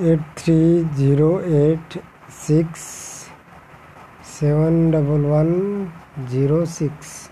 eight three zero eight six seven double one zero six.